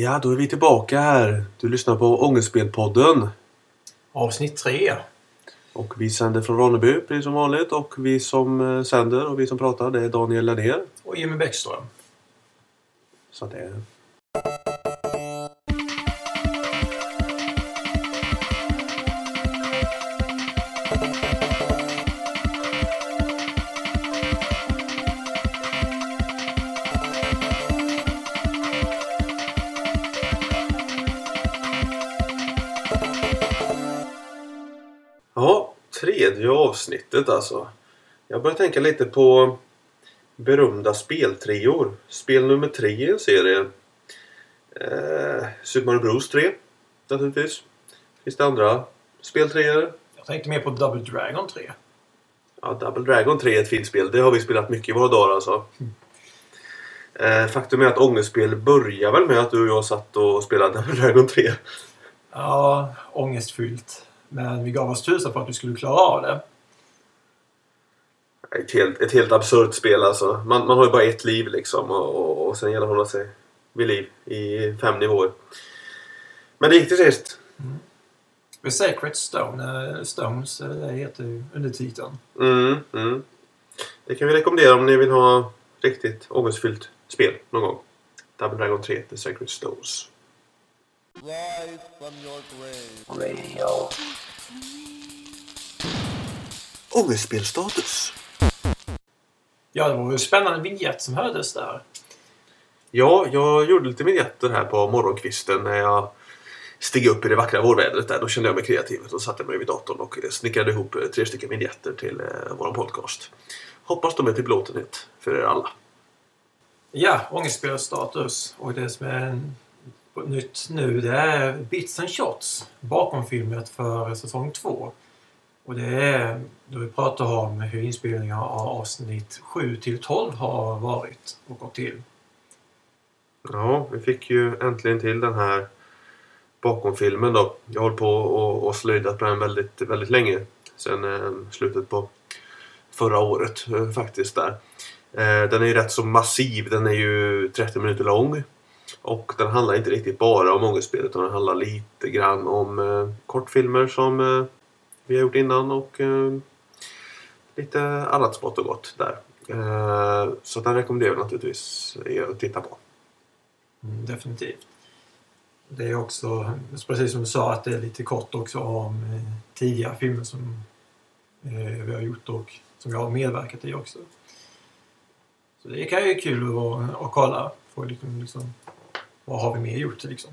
Ja, då är vi tillbaka här. Du lyssnar på Ångestspelpodden. Avsnitt tre. Och vi sänder från Ronneby, precis som vanligt. Och vi som eh, sänder och vi som pratar, det är Daniel Lennér. Och Jimmy Bäckström. Så det avsnittet alltså. Jag börjar tänka lite på berömda speltrior. Spel nummer tre i en serie. Eh, Super Mario Bros 3, naturligtvis. Finns det andra speltrior? Jag tänkte mer på Double Dragon 3. Ja, Double Dragon 3 är ett fint spel. Det har vi spelat mycket i våra dagar alltså. Eh, faktum är att ångestspel börjar väl med att du och jag satt och spelade Double Dragon 3. Ja, ångestfyllt. Men vi gav oss tusan på att vi skulle klara av det. Ett helt, ett helt absurt spel alltså. Man, man har ju bara ett liv liksom och, och, och sen gäller det att hålla sig vid liv i fem nivåer. Men det gick till sist. The Sacred Stone, eh, Stones, eh, det heter ju undertiteln. Mm, mm. Det kan vi rekommendera om ni vill ha riktigt ångestfyllt spel någon gång. Double Dragon 3, The Sacred Stones. Rise from your grave. Radio. Ångestspelstatus. Ja, det var en spännande vignett som hördes där. Ja, jag gjorde lite vignetter här på morgonkvisten när jag steg upp i det vackra vårvädret där. Då kände jag mig kreativ. Då satte jag mig vid datorn och snickrade ihop eh, tre stycken vignetter till eh, vår podcast. Hoppas de är till belåtenhet för er alla. Ja, ångestspelstatus. Och det som är nytt nu det är Bits and Shots. Bakomfilmet för säsong två. Och det är då vi pratar om hur inspelningar av avsnitt 7 till 12 har varit och gått till. Ja, vi fick ju äntligen till den här bakomfilmen då. Jag har hållit på och, och slöjdat på den väldigt, väldigt länge. Sen eh, slutet på förra året eh, faktiskt där. Eh, den är ju rätt så massiv. Den är ju 30 minuter lång. Och den handlar inte riktigt bara om ångestspel utan den handlar lite grann om eh, kortfilmer som eh, vi har gjort innan och eh, lite annat smått och gott där. Eh, så den rekommenderar jag naturligtvis er att titta på. Mm, definitivt. Det är också, precis som du sa, att det är lite kort också om eh, tidigare filmer som eh, vi har gjort och som jag har medverkat i också. Så det kan ju vara kul att, att kolla. Få liksom, liksom, vad har vi mer gjort liksom?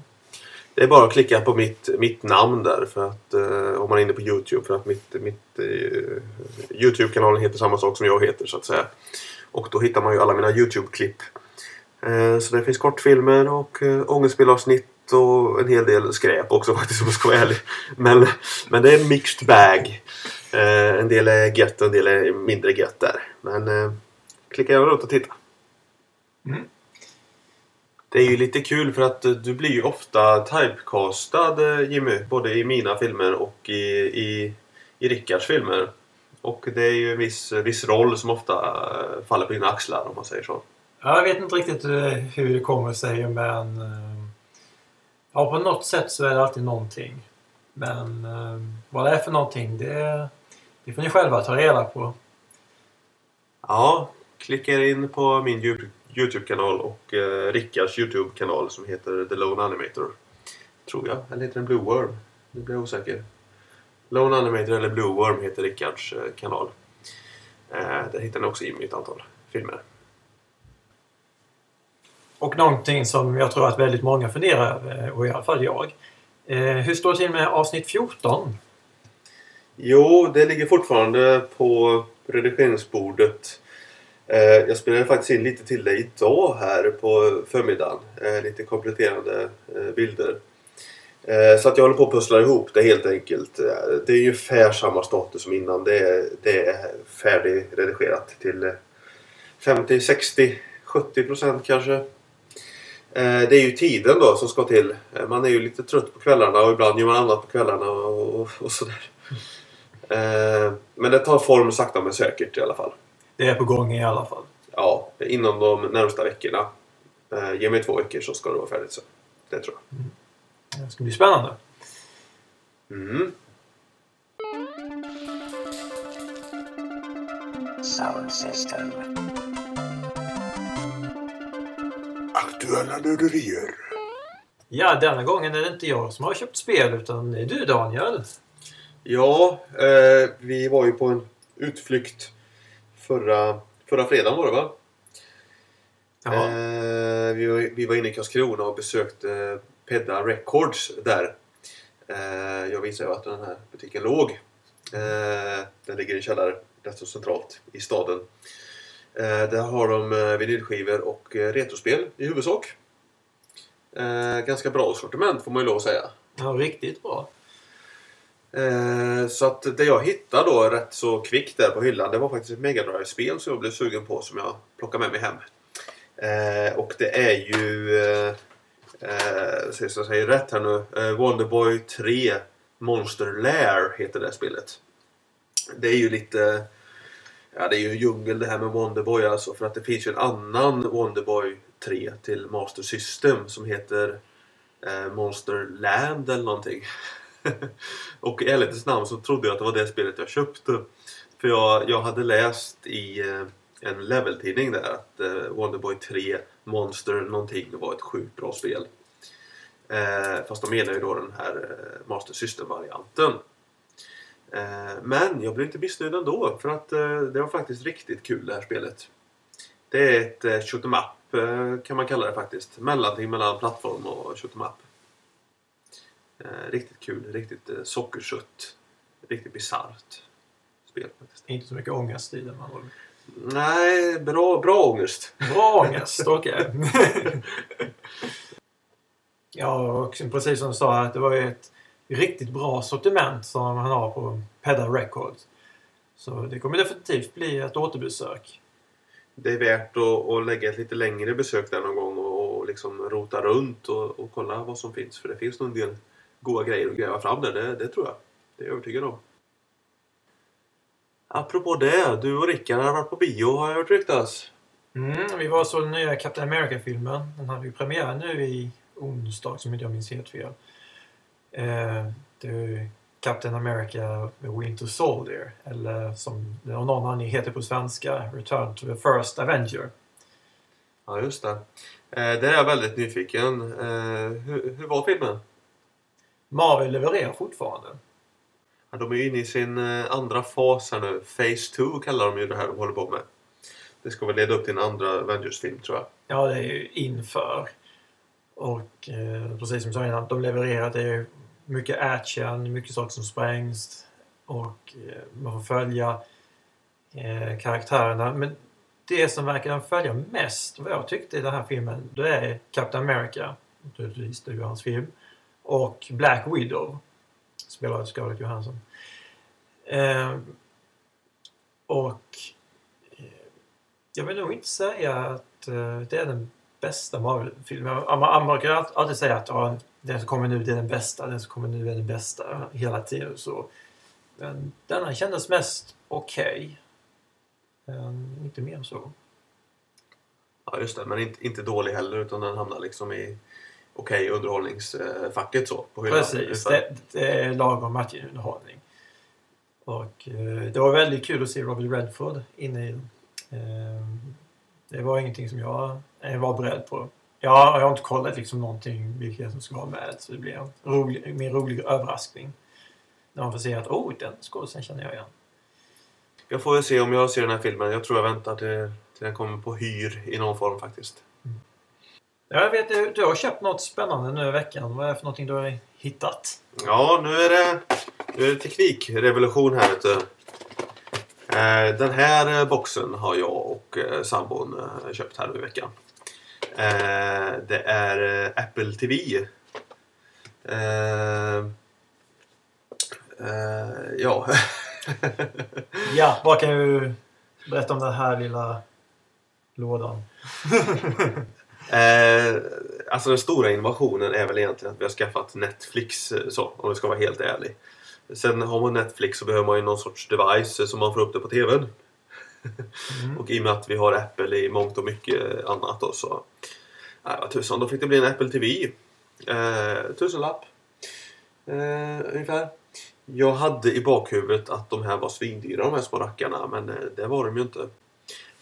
Det är bara att klicka på mitt, mitt namn där för att eh, om man är inne på Youtube för att mitt, mitt eh, Youtube-kanalen heter samma sak som jag heter så att säga. Och då hittar man ju alla mina Youtube-klipp. Eh, så det finns kortfilmer och eh, ångestspelavsnitt och en hel del skräp också faktiskt om jag ska vara ärlig. Men, men det är en mixed bag. Eh, en del är gött och en del är mindre gött där. Men eh, klicka gärna runt och titta. Mm. Det är ju lite kul för att du blir ju ofta typecastad eh, Jimmy. Både i mina filmer och i, i, i Rickards filmer. Och det är ju en viss, viss roll som ofta eh, faller på dina axlar om man säger så. Ja, Jag vet inte riktigt eh, hur det kommer sig men ja, på något sätt så är det alltid någonting. Men vad det är för någonting det, det får ni själva ta reda på. Ja, klicka in på min Youtube-kanal och eh, Rickards Youtube-kanal som heter The Lone Animator. Tror jag. Eller heter den Blue Worm? Nu blir jag osäker. Lone Animator eller Blue Worm heter Rickards eh, kanal. Eh, där hittar ni också Jimmy ett antal filmer. Och någonting som jag tror att väldigt många funderar över, och i alla fall jag. Eh, hur står det till med avsnitt 14? Jo, det ligger fortfarande på redigeringsbordet. Eh, jag spelade faktiskt in lite till dig idag här på förmiddagen. Eh, lite kompletterande eh, bilder. Eh, så att jag håller på att pussla ihop det helt enkelt. Eh, Det är ungefär samma status som innan. Det är, det är färdigredigerat till eh, 50, 60, 70 procent kanske. Eh, Det är ju tiden då som ska till. Eh, Man är ju lite trött på kvällarna och ibland gör man annat på kvällarna och, och, och sådär. Eh, Men det tar form sakta men säkert i alla fall. Det är på gång i alla fall. Ja, inom de närmsta veckorna. Eh, Ge mig två veckor så ska det vara färdigt sen. Det tror jag. Det ska bli spännande. Mm. Sound system. Aktuella nörderier. Ja, denna gången är det inte jag som har köpt spel utan det är du Daniel. Ja, eh, vi var ju på en utflykt förra, förra fredagen var det va? Eh, vi, var, vi var inne i Karlskrona och besökte Pedda Records där. Eh, jag visade ju att den här butiken låg. Eh, den ligger i en källare rätt så centralt i staden. Eh, där har de eh, vinylskivor och eh, retrospel i huvudsak. Ganska bra sortiment får man ju lov att säga. ja riktigt bra. Eh, så att det jag hittade då rätt så kvickt där på hyllan det var faktiskt ett Mega Drive-spel som jag blev sugen på som jag plockade med mig hem. Eh, och det är ju... Eh, eh, så jag säger rätt här nu. Eh, Wonderboy 3 Monster Lair heter det spelet. Det är ju lite... Ja, det är ju en djungel det här med Wonderboy alltså. För att det finns ju en annan Wonderboy 3 till Master System som heter eh, Monster Land eller någonting. och i ärlighetens namn så trodde jag att det var det spelet jag köpte. För jag, jag hade läst i eh, en leveltidning där att eh, Wonderboy 3 Monster någonting var ett sjukt bra spel. Eh, fast de menar ju då den här eh, Master System-varianten. Eh, men jag blev inte missnöjd ändå för att eh, det var faktiskt riktigt kul det här spelet. Det är ett eh, shoot 'em up eh, kan man kalla det faktiskt. Mellanting mellan plattform och shoot 'em up. Eh, riktigt kul, riktigt eh, sockersött. Riktigt bisarrt spel faktiskt. Inte så mycket ångest i den. man. Nej, bra, bra ångest. Bra ångest, okej. ja, och precis som du sa att det var ju ett riktigt bra sortiment som han har på Pedal Records. Så det kommer definitivt bli ett återbesök. Det är värt att, att lägga ett lite längre besök där någon gång och, och liksom rota runt och, och kolla vad som finns. För det finns nog en del goda grejer att gräva fram där, det, det tror jag. Det är jag övertygad om. Apropå det, du och Rickard har varit på bio har jag hört ryktas. Mm, vi var och såg den nya Captain America-filmen. Den hade ju premiär nu i onsdag, som inte jag minns helt fel. Eh, det är Captain America Winter Soldier. Eller som det av någon anledning heter på svenska, Return to the First Avenger. Ja, just det. Eh, där är jag väldigt nyfiken. Eh, hur, hur var filmen? Marvel levererar fortfarande. Ja, de är ju inne i sin eh, andra fas här nu. Phase 2 kallar de ju det här de håller på med. Det ska väl leda upp till en andra Avengers-film tror jag. Ja, det är ju inför. Och eh, precis som jag sa innan, de levererar. Det är mycket action, mycket saker som sprängs. Och eh, man får följa eh, karaktärerna. Men det som verkar följa mest, vad jag tyckte i den här filmen, det är Captain America. Naturligtvis, det är ju hans film. Och Black Widow. Spelar av Scarlett Johansson. Eh, och eh, jag vill nog inte säga att eh, det är den bästa Marvel-filmen. Man, brukar alltid säga att ja, den som kommer nu det är den bästa, den som kommer nu är den bästa hela tiden. Så. Men denna kändes mest okej. Men inte mer så. Ja, just det. Men inte, inte dålig heller utan den hamnar liksom i okej underhållningsfacket så. På hyllan, Precis, det, det är lagom matchunderhållning. Och eh, det var väldigt kul att se Robert Redford inne i den. Eh, det var ingenting som jag var beredd på. Jag, jag har inte kollat liksom någonting vilka som ska vara med så det blir en rolig, mer rolig överraskning. När man får se att oh, den skådisen känner jag igen. Jag får väl se om jag ser den här filmen. Jag tror jag väntar till, till den kommer på hyr i någon form faktiskt. Jag vet, du, du har köpt något spännande nu i veckan. Vad är det för någonting du har hittat? Ja, nu är det, nu är det teknikrevolution här du. Eh, Den här eh, boxen har jag och eh, sambon köpt här nu i veckan. Det är Apple TV. Ja. Ja, vad kan du berätta om den här lilla lådan? Eh, alltså den stora innovationen är väl egentligen att vi har skaffat Netflix eh, så, om vi ska vara helt ärlig. Sen har man Netflix så behöver man ju någon sorts device eh, som man får upp det på TVn. Mm. Och i och med att vi har Apple i mångt och mycket annat då så... Nej vad tusan, då fick det bli en Apple TV. Eh, tusenlapp. Eh, ungefär. Jag hade i bakhuvudet att de här var svindyra de här små rackarna men eh, det var de ju inte.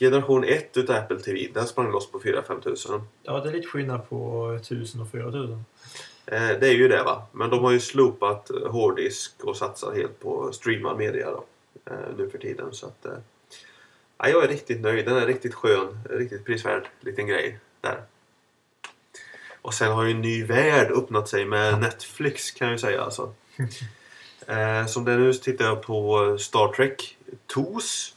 Generation 1 utav Apple TV, den sprang loss på 4-5 tusen. Ja, det är lite skillnad på 1000 och 4000. Eh, det är ju det va. Men de har ju slopat eh, hårddisk och satsar helt på streamad media då. Eh, nu för tiden. Så att, eh, ja, jag är riktigt nöjd. Den är riktigt skön. Riktigt prisvärd liten grej där. Och sen har ju en ny värld öppnat sig med Netflix kan jag ju säga alltså. Eh, som det är nu så tittar jag på Star Trek TOS.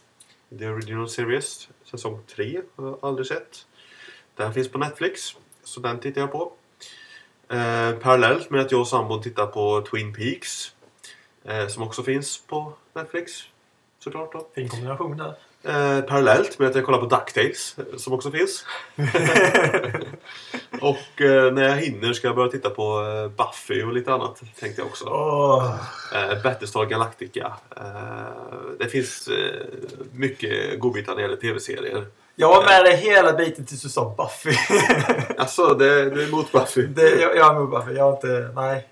The Original Series. Säsong 3 har jag aldrig sett. Den finns på Netflix. Så den tittar jag på. Eh, parallellt med att jag och sambon tittar på Twin Peaks. Eh, som också finns på Netflix. Såklart då. Fin kombination där. Eh, parallellt med att jag kollar på DuckTales. eh, Som också finns. och eh, när jag hinner ska jag börja titta på eh, Buffy och lite annat. Tänkte jag också. Eh, Battlestar Galactica. Det finns mycket godbitar när det gäller tv-serier. jag var med dig hela biten tills du sa Buffy. Alltså, det, du är emot Buffy? det, jag, jag är med Buffy. Jag har inte... Nej.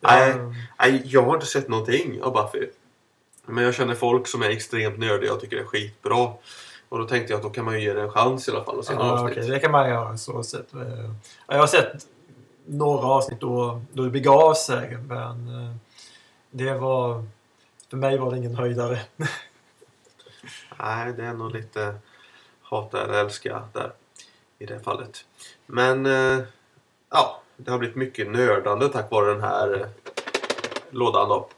Jag, Nej. Nej, jag har inte sett någonting av Buffy. Men jag känner folk som är extremt nördiga och tycker det är skitbra. Och då tänkte jag att då kan man ju ge det en chans i alla fall och se några Ja, avsnitt. okej, det kan man göra så sett. Eh, ja, Jag har sett några avsnitt då, då det begav sig. Men eh, det var... För mig var det ingen höjdare. Nej, det är nog lite hata eller älska där i det fallet. Men eh, ja, det har blivit mycket nördande tack vare den här lådan då.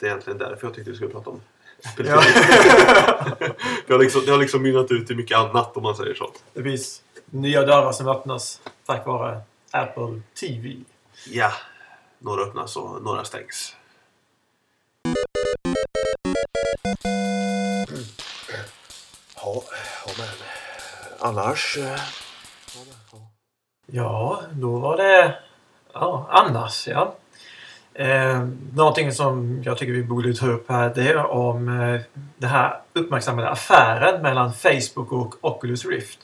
Det är egentligen därför jag tyckte vi skulle prata om Ja. Det, har liksom, det har liksom mynnat ut i mycket annat om man säger så. Det finns nya dörrar som öppnas tack vare Apple TV. Ja, några öppnas och några stängs. Ja, ja men annars... eh, Ja, då var det... Ja, annars ja. Eh, någonting som jag tycker vi borde ta upp här det är om eh, den här uppmärksammade affären mellan Facebook och Oculus Rift.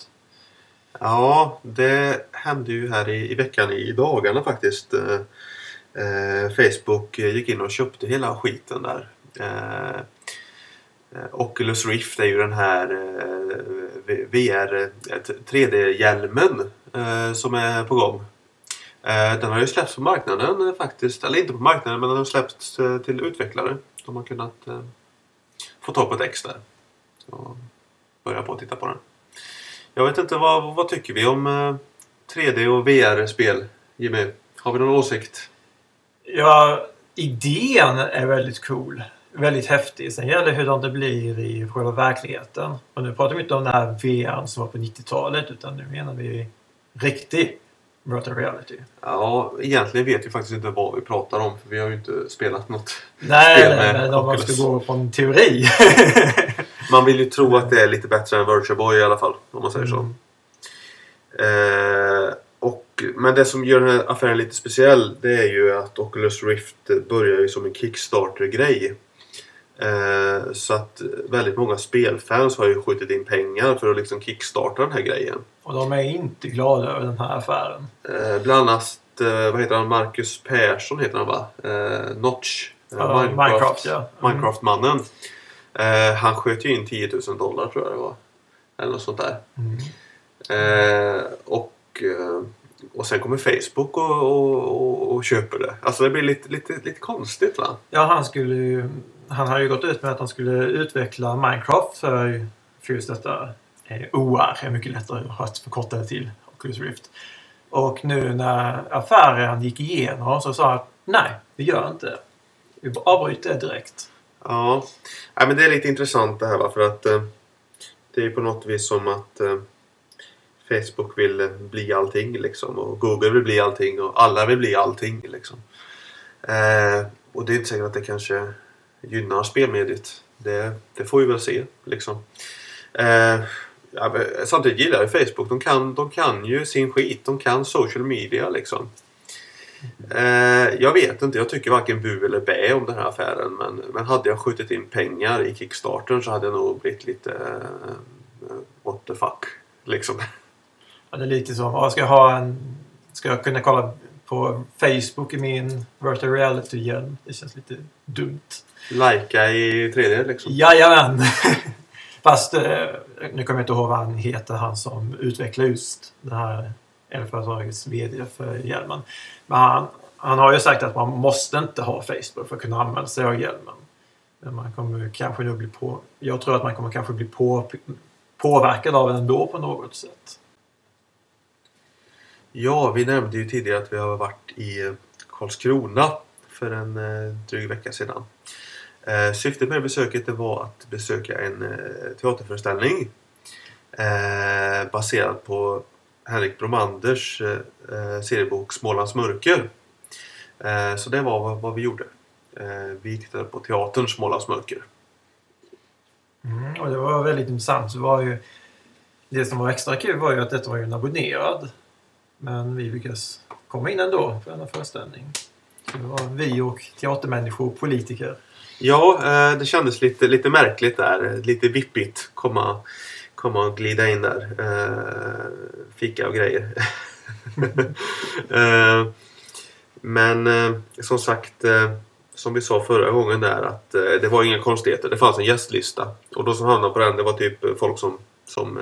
Ja, det hände ju här i, i veckan, i dagarna faktiskt. Eh, eh Facebook gick in och köpte hela skiten där. Eh, eh Oculus Rift är ju den här eh, VR 3D-hjälmen eh, eh, som är på gång. Eh, den har ju släppts på marknaden eh, faktiskt. Eller inte på marknaden men den har släppts eh, till utvecklare. De har kunnat få tag på ett ex där. Och börja på att titta på den. Jag vet inte, vad, vad tycker vi om 3D och VR-spel? Jimmy, har vi någon åsikt? Ja, idén är väldigt cool. Väldigt häftig. Sen gäller det hur det blir i själva verkligheten. Och nu pratar vi inte om den här VR som var på 90-talet utan nu menar vi riktig virtual reality. Ja, egentligen vet vi faktiskt inte vad vi pratar om för vi har ju inte spelat något. Nej, Spel nej, med men om man ska gå på en teori. Man vill ju tro att det är lite bättre än Virtual Boy i alla fall, om man säger så. Mm. Eh, och, men det som gör den här affären lite speciell det är ju att Oculus Rift börjar ju som en Kickstarter-grej. Eh, så att väldigt många spelfans har ju skjutit in pengar för att liksom kickstarta den här grejen. Och de är inte glada över den här affären. Eh, bland annat, eh, vad heter han, Marcus Persson heter han va? Eh, Notch. Ja, Minecraft, ja. Mm. Minecraft-mannen. Eh, han sköt ju in 10 000 dollar tror jag det var. Eller något sånt där. Mm. Eh, och, och sen kommer Facebook och, och, och, och köper det. Alltså det blir lite, lite, lite konstigt va? Ja, han skulle ju... Han har ju gått ut med att han skulle utveckla Minecraft för, för just detta. Eh, OR är mycket lättare att förkorta det till. Oculus Rift. Och nu när affären gick igenom så sa han att nej, vi gör inte det. Vi avbryter det direkt. Ja, Nej, men det är lite intressant det här va? för att eh, det är på något vis som att eh, Facebook vill bli allting liksom och Google vill bli allting och alla vill bli allting liksom. Eh, och det är inte säkert att det kanske gynnar spelmediet. Det, det får vi väl se liksom. Eh, ja, samtidigt gillar jag Facebook. De kan, de kan ju sin skit. De kan social media liksom. Eh, jag vet inte, jag tycker varken bu eller bä om den här affären. Men, men hade jag skjutit in pengar i Kickstarter så hade jag nog blivit lite eh, what the fuck. Liksom. Ja, det är lite så. ska jag ha en... Ska jag kunna kolla på Facebook i min virtual reality-hjälm. Det känns lite dumt. Lajka i 3D liksom. Jajamän! Fast eh, nu kommer jag inte ihåg vad han heter, han som utvecklar just det här elföretagets VD för hjälmen. Men han, han har ju sagt att man måste inte ha Facebook för att kunna använda sig av hjälmen. Men man kommer kanske nu bli på... Jag tror att man kommer kanske bli på, påverkad av den ändå på något sätt. Ja, vi nämnde ju tidigare att vi har varit i Karlskrona för en eh, dryg vecka sedan. Eh, syftet med besöket det var att besöka en eh, teaterföreställning eh, baserad på Henrik Bromanders eh, eh, seriebok Smålands mörker. Eh, så det var vad, vad vi gjorde. Eh, vi tittade på teatern Smålands mörker. Mm, och det var väldigt intressant. Så var ju, det som var extra kul var ju att detta var ju en abonnerad. Men vi lyckades komma in ändå på denna föreställning. Så det var vi och teatermänniskor, och politiker. Ja, eh, det kändes lite, lite märkligt där. Lite vippigt komma, komma och glida in där. Eh, fika och grejer. Eh, men som sagt, som vi sa förra gången där att det var inga konstigheter. Det fanns en gästlista. Och de som hamnade på den det var typ folk som, som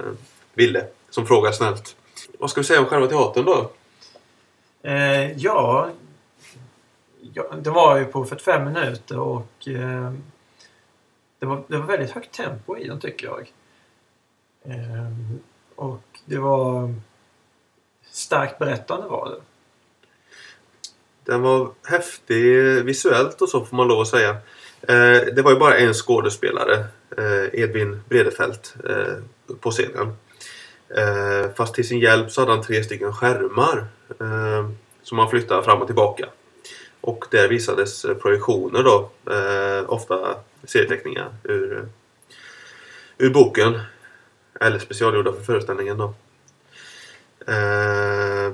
ville. Som frågade snällt. Vad ska vi säga om själva teatern då? Eh, ja, ja, det var ju på 45 minuter och eh, det, var, det var väldigt högt tempo i den tycker jag. Eh, och det var starkt berättande var det. Den var häftig visuellt och så får man lov att säga. Eh, det var ju bara en skådespelare, eh, Edvin Bredefelt, eh, på scenen. Eh, fast till sin hjälp så hade han tre stycken skärmar eh, som han flyttade fram och tillbaka. Och där visades eh, projektioner då, eh, ofta serieteckningar ur, ur boken. Eller specialgjorda för föreställningen då. Eh,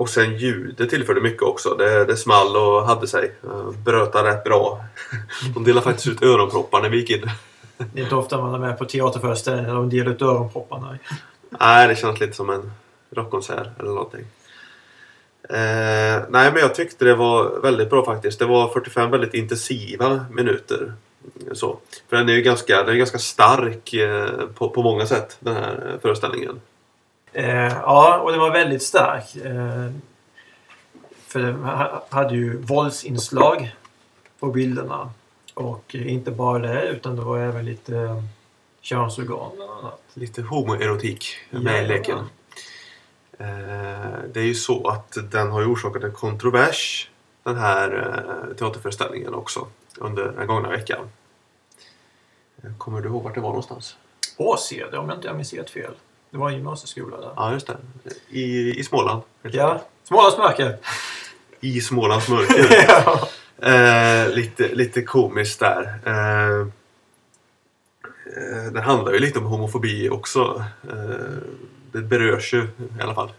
och sen ljudet tillförde mycket också. Det, det small och hade sig. Uh, bröta rätt bra. De delade faktiskt ut öronproppar när vi gick in. Det är inte ofta man är med på teaterföreställningar och delar ut öronpropparna. Nej, det känns lite som en rockkonsert eller någonting. Eh, nej, men jag tyckte det var väldigt bra faktiskt. Det var 45 väldigt intensiva minuter. Så. För den är ju ganska, den är ganska stark eh, på, på många sätt, den här föreställningen. Eh, ja, och den var väldigt stark. Eh, för den ha- hade ju våldsinslag på bilderna. Och inte bara det, utan det var även lite eh, könsorgan bland annat. Lite homoerotik med Jajamän. leken. Eh, det är ju så att den har orsakat en kontrovers den här eh, teaterföreställningen också under den gångna veckan. Eh, Kommer du ihåg vart det var någonstans? Åsede, om jag inte minns helt fel. Det var en gymnasieskola där. Ja, just det. I, i Småland. Ja. Smålands mörker. I Smålands mörker. ja. eh, lite, lite komiskt där. Eh, det handlar ju lite om homofobi också. Eh, det berörs ju i alla fall.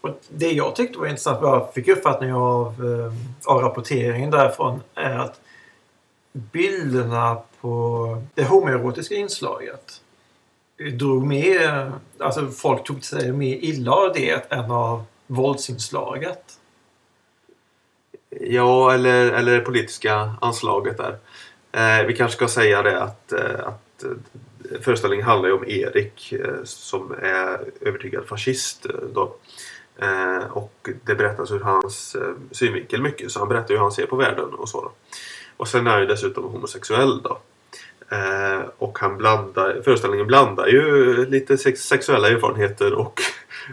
Och det jag tyckte var intressant, vad jag fick uppfattning av, eh, av rapporteringen därifrån, är att bilderna på det homoerotiska inslaget drog med, alltså folk tog sig mer illa av det än av våldsinslaget. Ja, eller, eller det politiska anslaget där. Eh, vi kanske ska säga det att, eh, att eh, föreställningen handlar ju om Erik eh, som är övertygad fascist. Eh, då. Eh, och det berättas ur hans synvinkel mycket. Så han berättar hur han ser på världen och så. Då. Och sen är han ju dessutom homosexuell då. Och han blandar, föreställningen blandar ju lite sex, sexuella erfarenheter och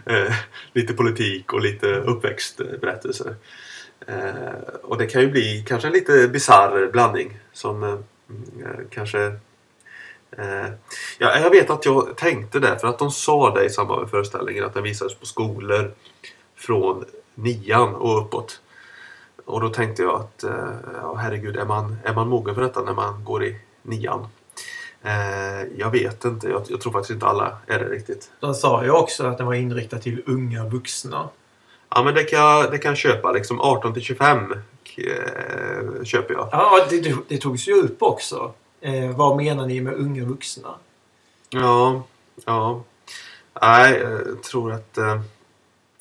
lite politik och lite uppväxtberättelser. Och det kan ju bli kanske en lite bizarr blandning som mm, kanske eh, ja, jag vet att jag tänkte det för att de sa det i samband med föreställningen att den visades på skolor från nian och uppåt. Och då tänkte jag att eh, ja, herregud, är man, är man mogen för detta när man går i nian? Eh, jag vet inte. Jag, jag tror faktiskt inte alla är det riktigt. De sa ju också att den var inriktad till unga vuxna. Ja, men det kan det kan jag köpa. Liksom 18 till 25 eh, köper jag. Ja, det, det, det togs ju upp också. Eh, vad menar ni med unga vuxna? Ja, ja. Nej, jag tror att... Eh,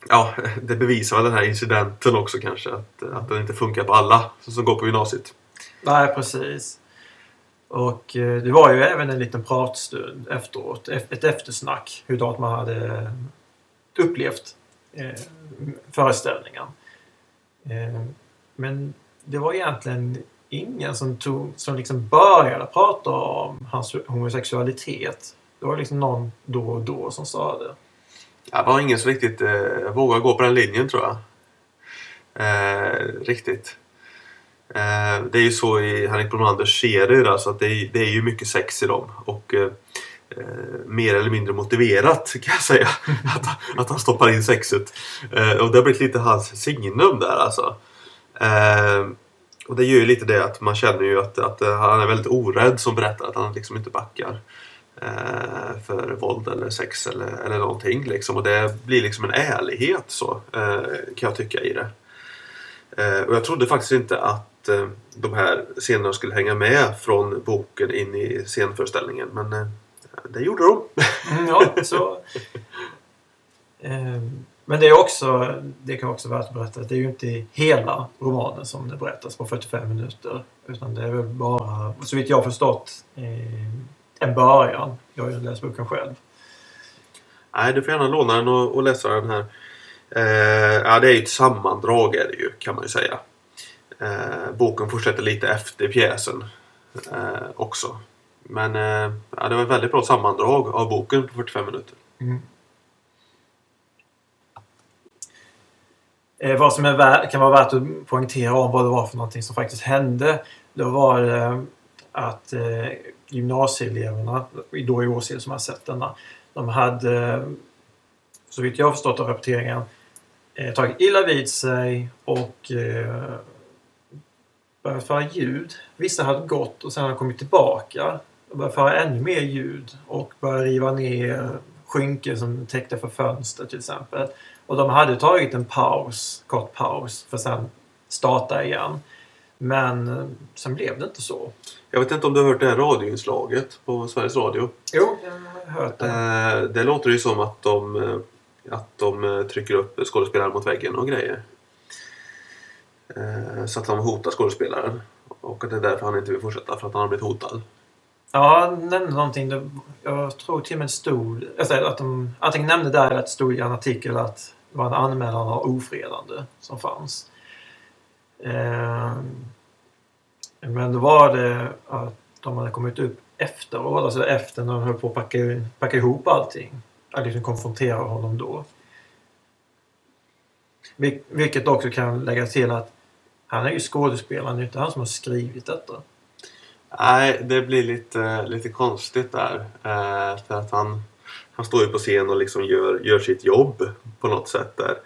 ja, det bevisar väl den här incidenten också kanske. Att, att den inte funkar på alla som går på gymnasiet. Nej, precis. Och eh, det var ju även en liten pratstund efteråt. ef- Ett eftersnack. Hur man hade upplevt eh, föreställningen. Eh, men det var egentligen ingen som, tog, som liksom började prata om hans homosexualitet. Det var liksom någon då och då som sa det. Det var ingen som riktigt eh, vågade gå på den linjen tror jag. Eh, riktigt. Eh, det är ju så i Henrik Bromanders serier alltså att det är, det är ju mycket sex i dem. Och eh, eh, mer eller mindre motiverat kan jag säga. att, att han stoppar in sexet. Eh, och det har blivit lite hans signum där alltså. Eh, och det gör ju lite det att man känner ju att, att eh, han är väldigt orädd som berättar att han liksom inte backar eh, för våld eller sex eller, eller någonting. Liksom. Och det blir liksom en ärlighet så eh, kan jag tycka i det. Eh, och jag trodde faktiskt inte att eh, de här scenerna skulle hänga med från boken in i scenföreställningen. Men eh, det gjorde de. Mm, ja, så... Men det är också, det kan också vara värt att berätta, att det är ju inte hela romanen som det berättas på 45 minuter. Utan det är väl bara, så vitt jag har förstått, en början. Jag har ju läst boken själv. Nej, du får gärna låna den och, och läsa den här. Eh, ja, det är ju ett sammandrag är det ju, kan man ju säga. Eh, boken fortsätter lite efter pjäsen eh, också. Men eh, ja, det var ett väldigt bra sammandrag av boken på 45 minuter. Eh, vad som är kan vara värt att poängtera om vad det var för någonting som faktiskt hände. Då var det att eh, gymnasieeleverna, då i Åsele som har sett denna, de hade, eh, så vitt jag har förstått av rapporteringen, eh, tagit illa vid sig och eh, börjat föra ljud. Vissa hade gått och sen hade kommit tillbaka och börjat föra ännu mer ljud och börjat riva ner skynken som täckte för fönster till exempel. Och de hade tagit en paus, kort paus, för sen starta igen. Men eh, sen blev det inte så. Jag vet inte om du har hört det här radioinslaget på Sveriges Radio. Jo, jag har hört det. Eh, det låter ju som att de, eh, att de trycker upp skådespelaren mot väggen och grejer. Så att de hotar skådespelaren. Och att det är därför han inte vill fortsätta, för att han har blivit hotad. Ja, han nämnde någonting. Jag tror till och med stod... Alltså att de antingen nämnde där eller att det stod i en artikel att det var en anmälan av ofredande som fanns. Ehm, men då var det att de hade kommit upp efteråt, alltså efter när de höll på att packa, packa ihop allting. Att liksom konfrontera honom då. Vil- Vilket också kan lägga till att han är ju skådespelare, det är inte han som har skrivit detta. Nej, det blir lite, lite konstigt där. Eh, för att han, han står ju på scen och liksom gör, gör sitt jobb på något sätt där.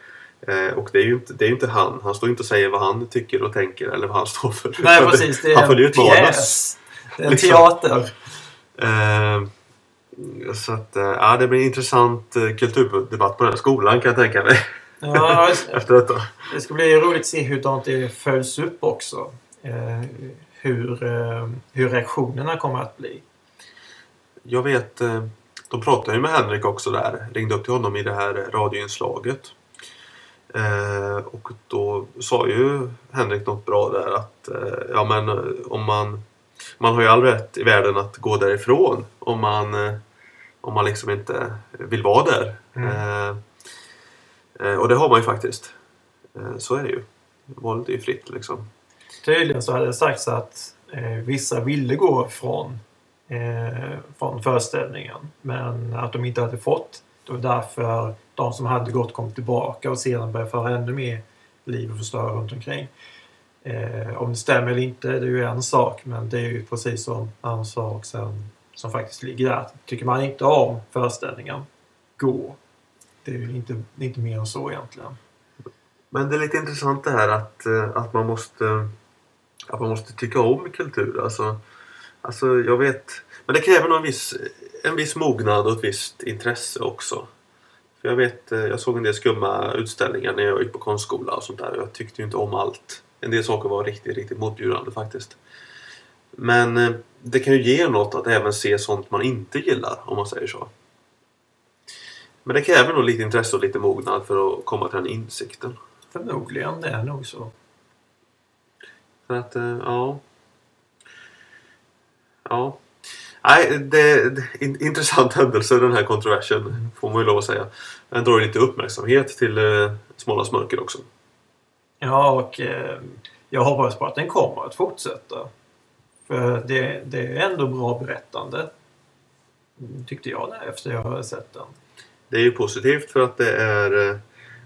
Eh, och det är ju inte, det är inte han. Han står inte och säger vad han tycker och tänker eller vad han står för. Nej precis, det är han följer en pjäs. Det är en Liksom. teater. Eh, så att, eh, ja, det blir en intressant eh, kulturdebatt på den här skolan kan jag tänka mig. Ja, Efter detta. det ska bli roligt att se hur det följs upp också. Eh, hur, eh, hur reaktionerna kommer att bli. Jag vet, eh, de pratade ju med Henrik också där. Ringde upp till honom i det här radioinslaget. Eh, och då sa ju Henrik något bra där att eh, ja men eh, om man man har ju all rätt i världen att gå därifrån om man eh, om man liksom inte vill vara där. Mm. Eh, eh, och det har man ju faktiskt. Eh, så är det ju. Valet är ju fritt liksom. Tydligen så hade det sagts att eh, vissa ville gå från, eh, från föreställningen. Men att de inte hade fått. Det var därför de som hade gått kom tillbaka och sedan började föra ännu mer liv och förstöra runt omkring. Eh, om det stämmer eller inte, det är ju en sak. Men det är ju precis som en sak sen, som faktiskt ligger där. Tycker man inte om föreställningen, gå. Det är ju inte, inte mer än så egentligen. Men det är lite intressant det här att, eh, att, man, måste, att man måste tycka om kultur. Alltså, alltså jag vet, men det kräver nog en viss, en viss mognad och ett visst intresse också. För jag vet, eh, jag såg en del skumma utställningar när jag gick på konstskola och sånt där. Jag tyckte ju inte om allt. En del saker var riktigt, riktigt motbjudande faktiskt. Men eh, det kan ju ge något att även se sånt man inte gillar, om man säger så. Men det kräver nog lite intresse och lite mognad för att komma till den insikten. Förmodligen, det är nog så. För att, eh, ja. Ja. Nej, det, det in, intressant händelse den här kontroversen. Får man ju lov att säga. Den drar ju lite uppmärksamhet till eh, Smålands mörker också. Ja, och eh, jag hoppas på att den kommer att fortsätta. För det, det är ändå bra berättande. Tyckte jag där efter jag hade sett den. Det är ju positivt för att det är, eh,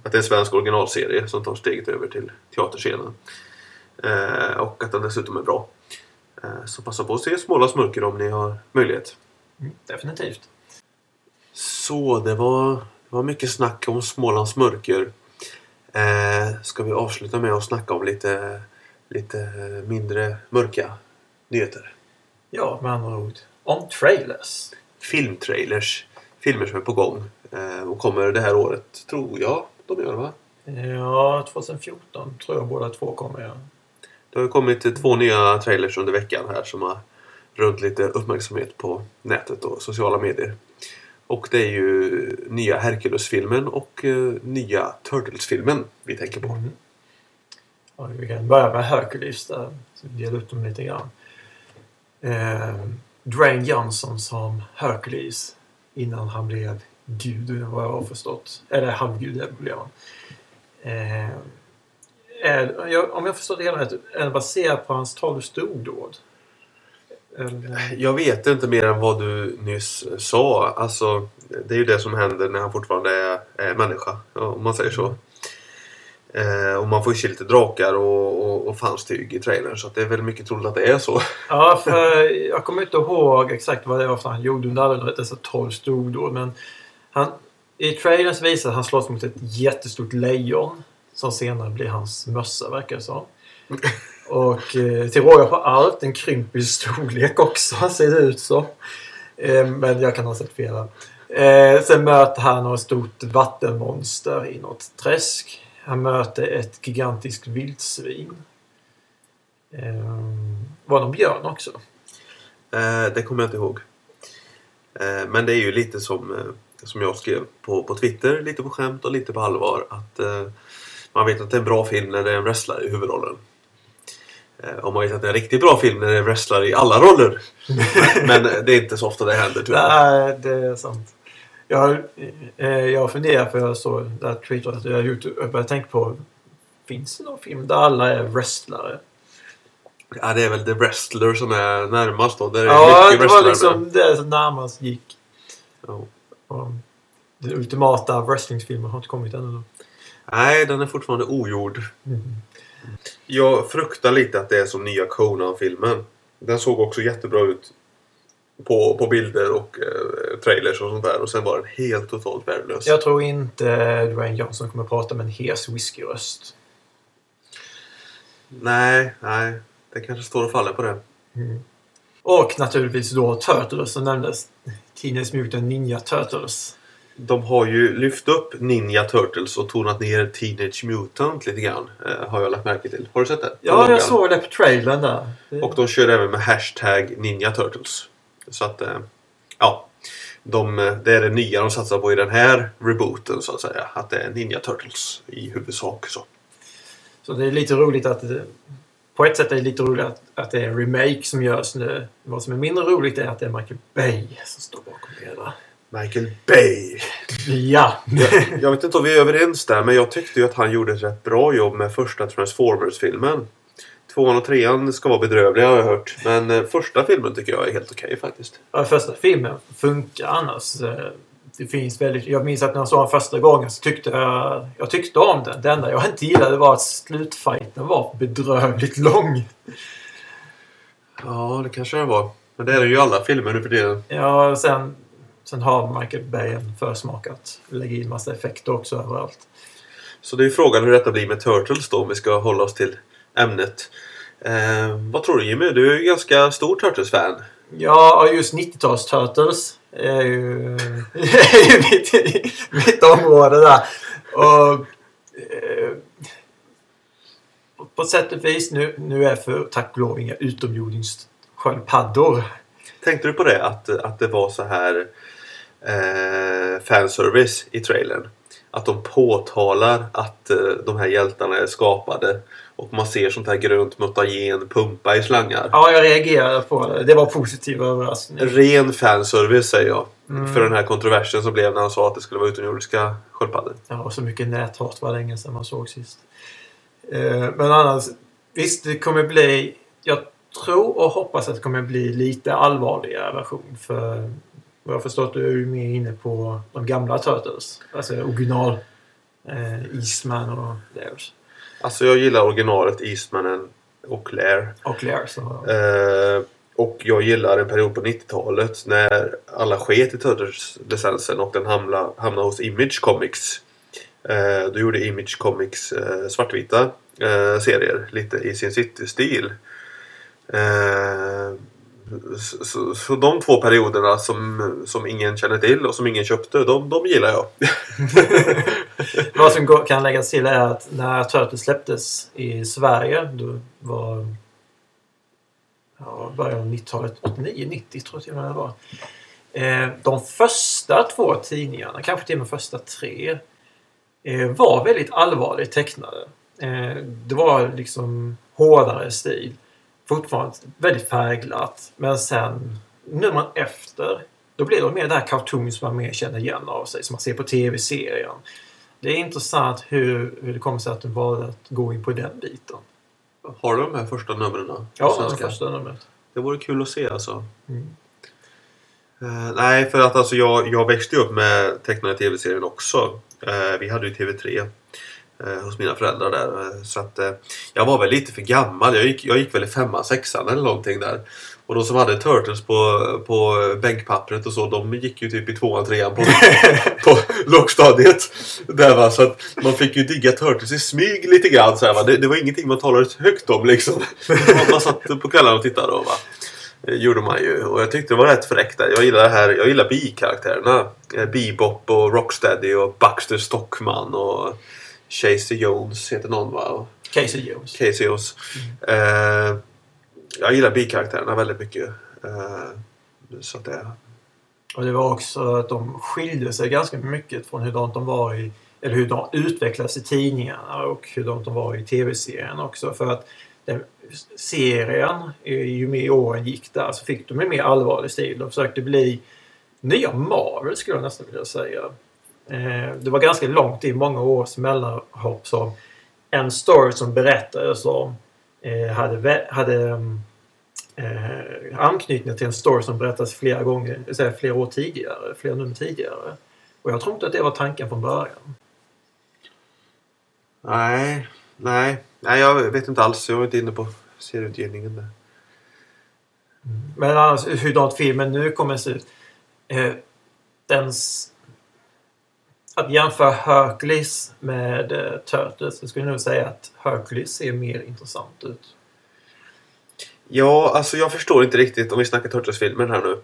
att det är en svensk originalserie som tar steget över till teaterscenen. Eh, och att den dessutom är bra. Eh, så passa på att se Smålands mörker om ni har möjlighet. Mm, definitivt. Så det var, det var mycket snack om Smålands mörker. Eh, ska vi avsluta med att snacka om lite, lite mindre mörka nyheter? Ja, med andra ord. Om trailers. Filmtrailers. Filmer som är på gång eh, och kommer det här året, tror jag de gör va? Ja, 2014 tror jag båda två kommer. Ja. Det har kommit två nya trailers under veckan här som har runt lite uppmärksamhet på nätet och sociala medier. Och det är ju nya Hercules-filmen och eh, nya Turtles-filmen vi tänker på. Mm. Ja, vi kan börja med Hercules där. Så vi delar upp dem lite grann. Eh, Dwayne Johnson som Hercules innan han blev gud vad jag har förstått. Eller halvgud är blev han. Eh, är, jag, om jag förstår det hela rätt, är det baserat på hans tolv stordåd? Eller- Jag vet inte mer än vad du nyss sa. Alltså, det är ju det som händer när han fortfarande är, är människa, om man säger så. Eh, och man får ju se lite drakar och, och, och fanstyg i trailern så det är väldigt mycket troligt att det är så. Ja, för jag kommer inte ihåg exakt vad det var för han gjorde under alla dessa 12 stordåd. Men han, i trailern så visar att han slåss mot ett jättestort lejon. Som senare blir hans mössa verkar det som. Och eh, till råga på allt en krymp i storlek också ser det ut så. Eh, men jag kan ha sett fel. Eh, sen möter han något stort vattenmonster i något träsk. Han möter ett gigantiskt vildsvin. Eh, var det någon björn också? Eh, det kommer jag inte ihåg. Eh, men det är ju lite som, eh, som jag skrev på, på Twitter, lite på skämt och lite på allvar. Att man vet att det är en bra film när det är en wrestlare i huvudrollen. Eh, och man vet att det är en riktigt bra film när det är en wrestlare i alla roller. men men det är inte så ofta det händer tyvärr. Nej, det är sant. Jag, eh, jag funderar för jag såg det här tweetet att jag har gjort. Jag började tänka på. Finns det någon film där alla är wrestlare? Ja, det är väl The Wrestler som är närmast då. Där är Ja, mycket det var liksom det som närmast gick. Ja. Den ultimata wrestlingfilmen har inte kommit ännu. Nej, den är fortfarande ogjord. Mm. Jag fruktar lite att det är som nya Conan-filmen. Den såg också jättebra ut på, på bilder och eh, trailers och sånt där. Och sen var den helt totalt värdelös. Jag tror inte Dwayne Johnson kommer prata med en hes whiskyröst. Nej, nej. Det kanske står och faller på det. Och naturligtvis då Turtles som nämndes. Teenage Mutant Ninja Turtles. De har ju lyft upp Ninja Turtles och tonat ner Teenage Mutant lite grann. Eh, har jag lagt märke till. Har du sett det? Ja, jag såg det på trailern där. Och de kör även med hashtag Ninja Turtles. Så att, eh, ja. De, eh, det är det nya de satsar på i den här rebooten så att säga. Att det är Ninja Turtles i huvudsak. Så. Så det är lite roligt att på ett sätt är det lite roligt att, att det är en remake som görs nu. Vad som är mindre roligt är att det är Michael Bay som står bakom det hela. Michael Bay. Ja! Jag, jag vet inte om vi är överens där men jag tyckte ju att han gjorde ett rätt bra jobb med första Transformers-filmen. Tvåan och trean ska vara bedrövliga har jag hört. Men eh, första filmen tycker jag är helt okej faktiskt. Ja, första filmen funkar annars. Eh, Det finns väldigt, jag minns att när jag såg den första gången så tyckte jag, jag tyckte om den. Det enda jag inte gillade var att slutfighten var bedrövligt lång. Ja, det kanske det var. Men det är det ju alla filmer nu för tiden. Ja, sen, sen har Michael Bay en försmak att lägga in massa effekter också överallt. Så det är frågan hur detta blir med Turtles då om vi ska hålla oss till ämnet. Eh, vad tror du Jimmy? Du är ju ganska stor Turtles-fan. Ja, just 90-tals Turtles är ju, är ju mitt, mitt område där. Och, eh, på sätt och vis, nu, nu är för tack och lov inga utomjordingssköldpaddor. Tänkte du på det? Att, att det var så här eh, fanservice i trailern. Att de påtalar att eh, de här hjältarna är skapade. Och man ser sånt här grönt mutagen pumpa i slangar. Ja, jag reagerade på det. Det var positiv överraskning. Ren fanservice säger jag. Mm. För den här kontroversen som blev när han sa att det skulle vara utomjordiska sköldpaddor. Ja, och så mycket näthat var länge sedan man såg sist. Eh, men annars, visst det kommer bli... Jag tror och hoppas att det kommer bli lite allvarligare version. För vad jag förstått du är ju mer inne på de gamla Turtles. Alltså original eh, Eastman och Theirs. Alltså jag gillar originalet Eastmanen och Claire. Och Claire. Så, Eh, och jag gillar en period på 90-talet när alla sket i Turtles-licensen och den hamnade, hamnade hos Image Comics. Eh, då gjorde Image Comics eh, svartvita eh, serier lite i sin City-stil. Så, så, så de två perioderna som, som ingen känner till och som ingen köpte, de, de gillar jag. Vad som kan läggas till är att när Turtles släpptes i Sverige, då var ja, början av 90-talet, 89, 90 tror jag till och med det var. Eh, de första två tidningarna, kanske till och med första tre, eh, var väldigt allvarligt tecknade. Eh, det var liksom hårdare stil. Fortfarande väldigt färgglatt. Men sen, numren efter, då blev det mer det här cartoon som man mer känner igen av sig, som man ser på tv-serien. Det är intressant hur, hur det kommer sig att du valde att gå in på den biten. Har du de här första numren? Ja, svenska? första numret. Det vore kul att se alltså. Mm. Eh, nej, för att alltså jag, jag växte upp med tecknade tv-serien också. Eh, vi hade ju TV3 eh, hos mina föräldrar där. Eh, Så att eh, jag var väl lite för gammal. Jag gick, jag gick väl i femman, sexan eller någonting där. Och de som hade Turtles på, på bänkpappret och så, de gick ju typ i tvåan, trean på, på lågstadiet. Där, va? Så att man fick ju digga Turtles i smyg lite grann. Så här, va? Det, det var ingenting man talade högt om liksom. Man, man satt på kvällarna och tittade. Och, va? Gjorde man ju. Och jag tyckte det var rätt fräckt där. Jag gillar det här. Jag gillar bi-karaktärerna. Eh, Bebop och Rocksteady och Baxter Stockman och Chasey Jones heter någon va? Casey Jones. Casey Jones. Eh, jag gillar bi-karaktärerna väldigt mycket. Eh, så att det... Och det var också att de skilde sig ganska mycket från hur de var i eller hur de utvecklades i tidningarna och hur de var i tv-serien också. För att den serien, ju mer åren gick där, så fick de en mer allvarlig stil. De försökte bli nya Marvel skulle jag nästan vilja säga. Eh, Det var ganska långt i många års mellanhopp som en story som berättades om eh, hade, hade mm, eh, anknytning till en story som berättas flera gånger, flera år tidigare, flera nummer tidigare. Och jag tror inte att det var tanken från början. Nej, nej. Nej, jag vet inte alls. Jag var inte inne på serieutgivningen där. Men annars hurdant filmen nu kommer se ut. Eh, att jämföra Hercules med eh, Turtles så skulle jag nog säga att Hercules ser mer intressant ut. Ja, alltså jag förstår inte riktigt, om vi snackar Turtles-filmen här nu.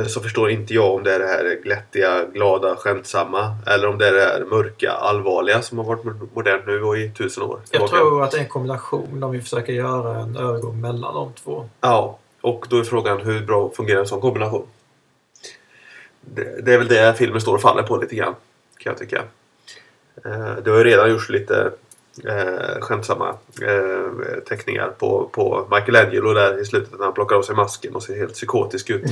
eh, Så förstår inte jag om det är det här glättiga, glada, skämtsamma. Eller om det är det här mörka, allvarliga som har varit modernt nu och i tusen år. Jag tillbaka. tror att det är en kombination. De vill försöka göra en övergång mellan de två. Ja, och då är frågan hur bra fungerar en sån kombination? Det, det är väl det filmen står och faller på lite grann, kan jag tycka. Eh, det har ju redan gjorts lite eh, skämtsamma eh, teckningar på, på Michelangelo där i slutet när han plockar av sig masken och ser helt psykotisk ut.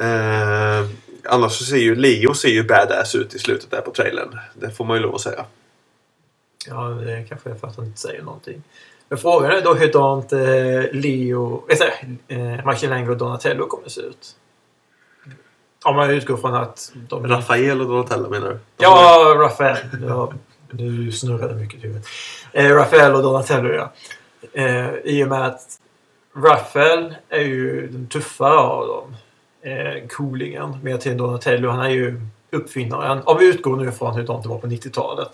eh, annars så ser ju Leo ser ju badass ut i slutet där på trailern. Det får man ju lov att säga. Ja, det kanske är för att han inte säger någonting. Men frågan är då hurdant eh, Leo, äh, eh, Michelangelo och Donatello kommer se ut. Om man utgår från att de... Rafael och Donatello menar du? Ja, Rafael. Ja, nu snurrade mycket i huvudet. Eh, Rafael och Donatello, ja. Eh, I och med att Rafael är ju den tuffare av dem. Eh, coolingen. Mer till Donatello. Han är ju uppfinnaren. Om vi utgår nu från hur det var på 90-talet.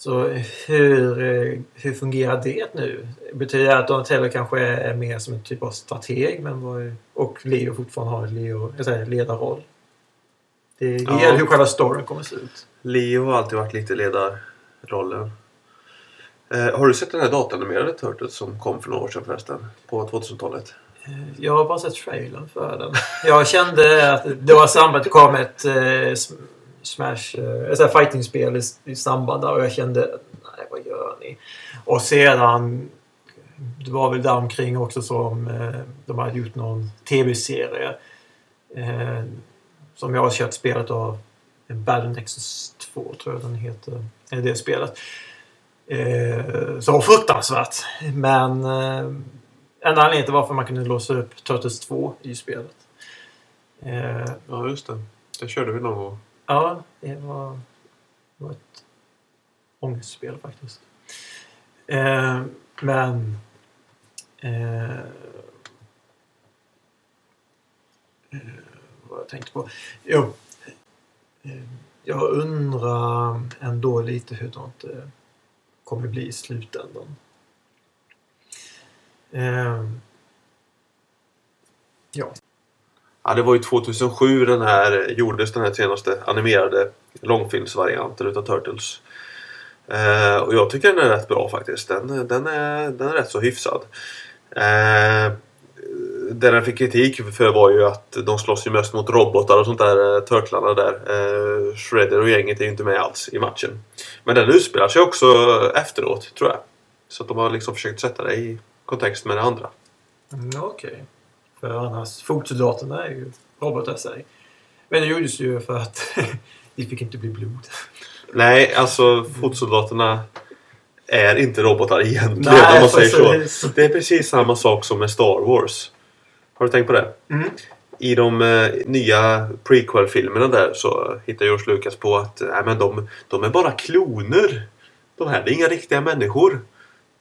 Så hur, eh, hur fungerar det nu? Betyder det att Donatello kanske är mer som en typ av strateg men vad, och Leo fortfarande har Leo, säger, ledarroll? Det, det Ja. gäller hur själva storyn kommer se ut. Leo har alltid varit lite ledarrollen. Eh, har du sett den här datanimerade Turtles som kom för några år sedan förresten? På 2000-talet? Jag har bara sett trailern för den. Jag kände att det var samband. Kom ett eh, Smash, eh, ett fighting-spel i, i samband där och jag kände nej vad gör ni? Och sedan det var väl däromkring också som eh, de hade gjort någon tv-serie eh, som jag har kört spelet av Battle Nexus 2 tror jag den heter. Är det spelet. Eh, så fruktansvärt. Men eh, en anledning till varför man kunde låsa upp Turtles 2 i spelet. Eh, Ja, just det. Det körde vi någon gång. Ja, det var, det var ett ångestspel faktiskt. Eh, men... Eh, eh, vad jag tänkte på? Jo. Eh, jag undrar ändå lite hur det eh, kommer bli i slutändan. Eh, ja. Ja, det var ju 2007 den här gjordes den här senaste animerade långfilmsvarianten utav Turtles. Eh, och jag tycker den är rätt bra faktiskt. Den, den, är, den är rätt så hyfsad. Eh, det den fick kritik för var ju att de slåss ju mest mot robotar och sånt där, eh, Turtlarna där. Eh, Shredder och gänget är ju inte med alls i matchen. Men den utspelar sig också efteråt, tror jag. Så att de har liksom försökt sätta det i kontext med det andra. Mm, Okej. För annars, fotsoldaterna är ju robotar i sig. Men det gjordes ju för att det fick inte bli blod. Nej, alltså fotsoldaterna är inte robotar egentligen Nej, om man säger så. Det är precis samma sak som med Star Wars. Har du tänkt på det? Mm. I de eh, nya prequel-filmerna där så hittar George Lucas på att nej, men de, de är bara kloner. De här det är inga riktiga människor.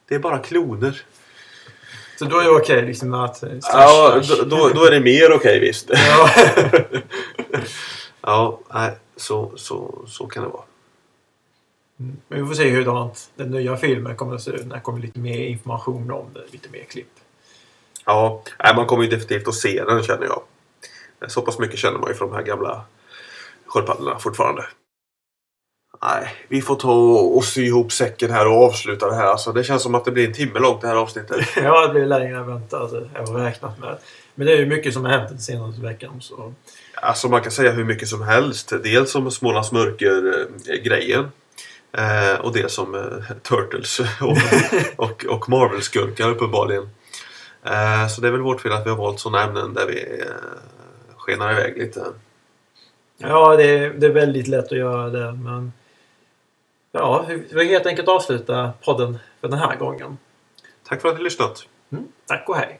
Det är bara kloner. Så då är det okej liksom att... eh, Ja, då, då, då är det mer okej visst. Ja. Ja, nej, så, så, så kan det vara. Mm. Men vi får se hur den nya filmen kommer att se ut när det kommer lite mer information om det. Lite mer klipp. Ja, nej, man kommer ju definitivt att se den känner jag. Så pass mycket känner man ju från de här gamla sköldpaddorna fortfarande. Nej, vi får ta och sy ihop säcken här och avsluta det här. Alltså, det känns som att det blir en timme långt det här avsnittet. Ja, det blir längre än väntat. Alltså, jag har räknat med. Men det är ju mycket som har hänt den senaste veckan. Så. Alltså man kan säga hur mycket som helst. Dels om Smålands mörker-grejen. Eh, och dels om eh, Turtles och, och, och Marvel-skurkar uppenbarligen. Eh, så det är väl vårt fel att vi har valt sådana ämnen där vi eh, skenar iväg lite. Ja, det är, det är väldigt lätt att göra det. Men ja, vi vill helt enkelt avsluta podden för den här gången. Tack för att ni lyssnat. Mm. Tack och hej!